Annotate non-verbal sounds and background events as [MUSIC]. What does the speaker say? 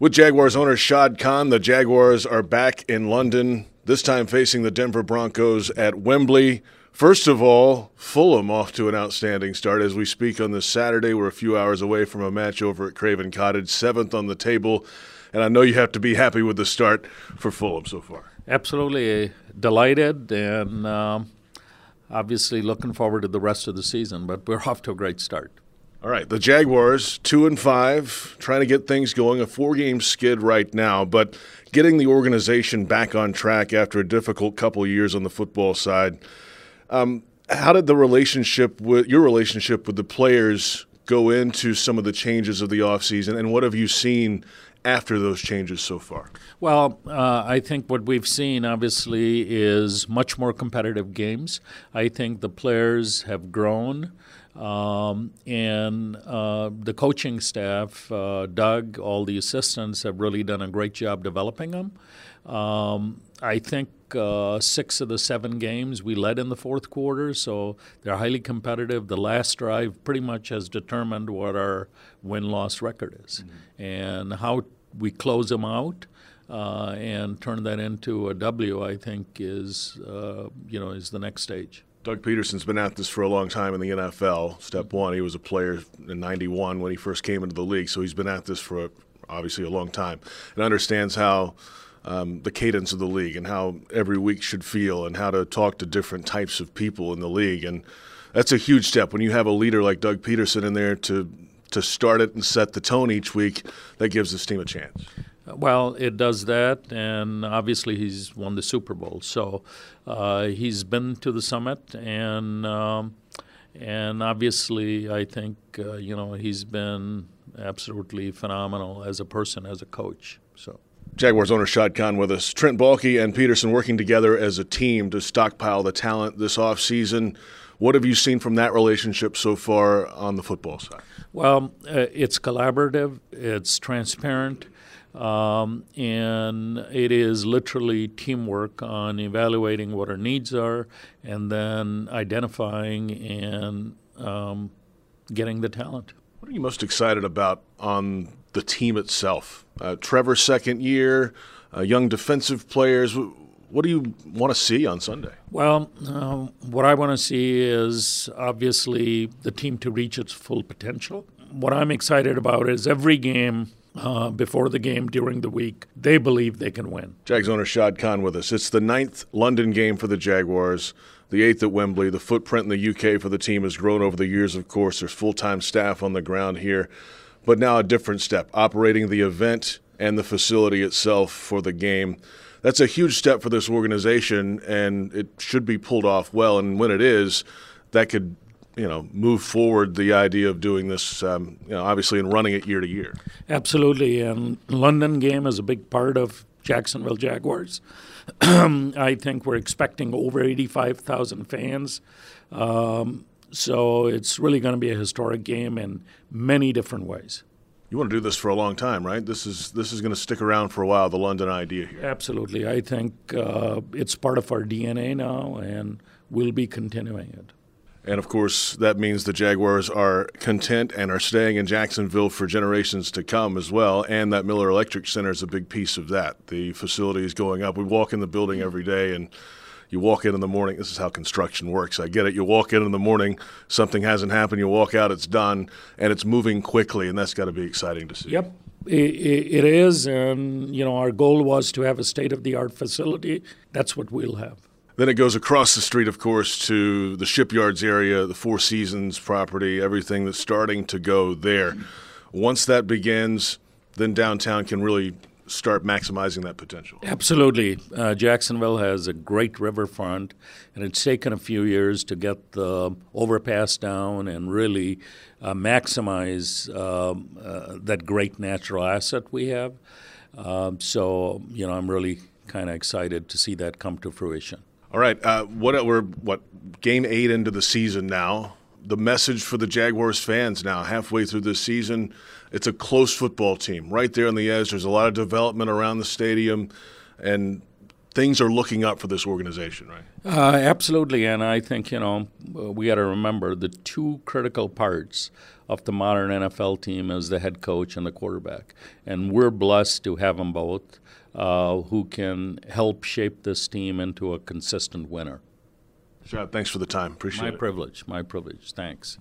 With Jaguars owner Shad Khan, the Jaguars are back in London, this time facing the Denver Broncos at Wembley. First of all, Fulham off to an outstanding start. As we speak on this Saturday, we're a few hours away from a match over at Craven Cottage, seventh on the table. And I know you have to be happy with the start for Fulham so far. Absolutely delighted and um, obviously looking forward to the rest of the season, but we're off to a great start. All right, the Jaguars, two and five, trying to get things going. A four-game skid right now, but getting the organization back on track after a difficult couple years on the football side. Um, how did the relationship with your relationship with the players go into some of the changes of the offseason, and what have you seen after those changes so far? Well, uh, I think what we've seen obviously is much more competitive games. I think the players have grown. Um, and uh, the coaching staff, uh, Doug, all the assistants have really done a great job developing them. Um, I think uh, six of the seven games we led in the fourth quarter, so they're highly competitive. The last drive pretty much has determined what our win loss record is mm-hmm. and how we close them out. Uh, and turn that into a W, I think is uh, you know is the next stage. Doug Pederson's been at this for a long time in the NFL. Step one, he was a player in '91 when he first came into the league, so he's been at this for obviously a long time and understands how um, the cadence of the league and how every week should feel and how to talk to different types of people in the league. And that's a huge step when you have a leader like Doug Pederson in there to to start it and set the tone each week. That gives this team a chance. Well, it does that, and obviously he's won the Super Bowl, so uh, he's been to the summit, and um, and obviously I think uh, you know he's been absolutely phenomenal as a person, as a coach. So. Jaguars owner Shad Khan with us. Trent Baalke and Pederson working together as a team to stockpile the talent this offseason. What have you seen from that relationship so far on the football side? Well, uh, it's collaborative, it's transparent, um, and it is literally teamwork on evaluating what our needs are and then identifying and um, getting the talent. What are you most excited about on the team itself? Uh, Trevor's second year, uh, young defensive players. What do you want to see on Sunday? Well, uh, what I want to see is obviously the team to reach its full potential. What I'm excited about is every game uh, before the game during the week, they believe they can win. Jags owner Shad Khan with us. It's the ninth London game for the Jaguars, the eighth at Wembley. The footprint in the UK for the team has grown over the years, of course. There's full time staff on the ground here, but now a different step operating the event and the facility itself for the game. That's a huge step for this organization, and it should be pulled off well. And when it is, that could you know move forward the idea of doing this um, you know obviously and running it year to year absolutely and london game is a big part of jacksonville jaguars [CLEARS THROAT] i think we're expecting over 85000 fans um, so it's really going to be a historic game in many different ways you want to do this for a long time, right? This is this is going to stick around for a while. The London idea here. Absolutely, I think uh, it's part of our DNA now, and we'll be continuing it. And of course, that means the Jaguars are content and are staying in Jacksonville for generations to come as well. And that Miller Electric Center is a big piece of that. The facility is going up. We walk in the building every day and you walk in in the morning. This is how construction works. I get it. You walk in in the morning, something hasn't happened. You walk out, it's done, and it's moving quickly, and that's got to be exciting to see. Yep, it is. And, you know, our goal was to have a state of the art facility. That's what we'll have. Then it goes across the street, of course, to the shipyards area, the Four Seasons property, everything that's starting to go there. Once that begins, then downtown can really start maximizing that potential. Absolutely. Uh, Jacksonville has a great riverfront, and it's taken a few years to get the overpass down and really uh, maximize um, uh, that great natural asset we have. Um, so, you know, I'm really kind of excited to see that come to fruition. All right, uh, what we're what game eight into the season now. The message for the Jaguars fans now, halfway through this season, it's a close football team right there on the edge. There's a lot of development around the stadium, and things are looking up for this organization, right? Uh, absolutely, and I think you know we got to remember the two critical parts of the modern NFL team is the head coach and the quarterback, and we're blessed to have them both, uh, who can help shape this team into a consistent winner. Shad, thanks for the time. Appreciate my it. My privilege. My privilege. Thanks.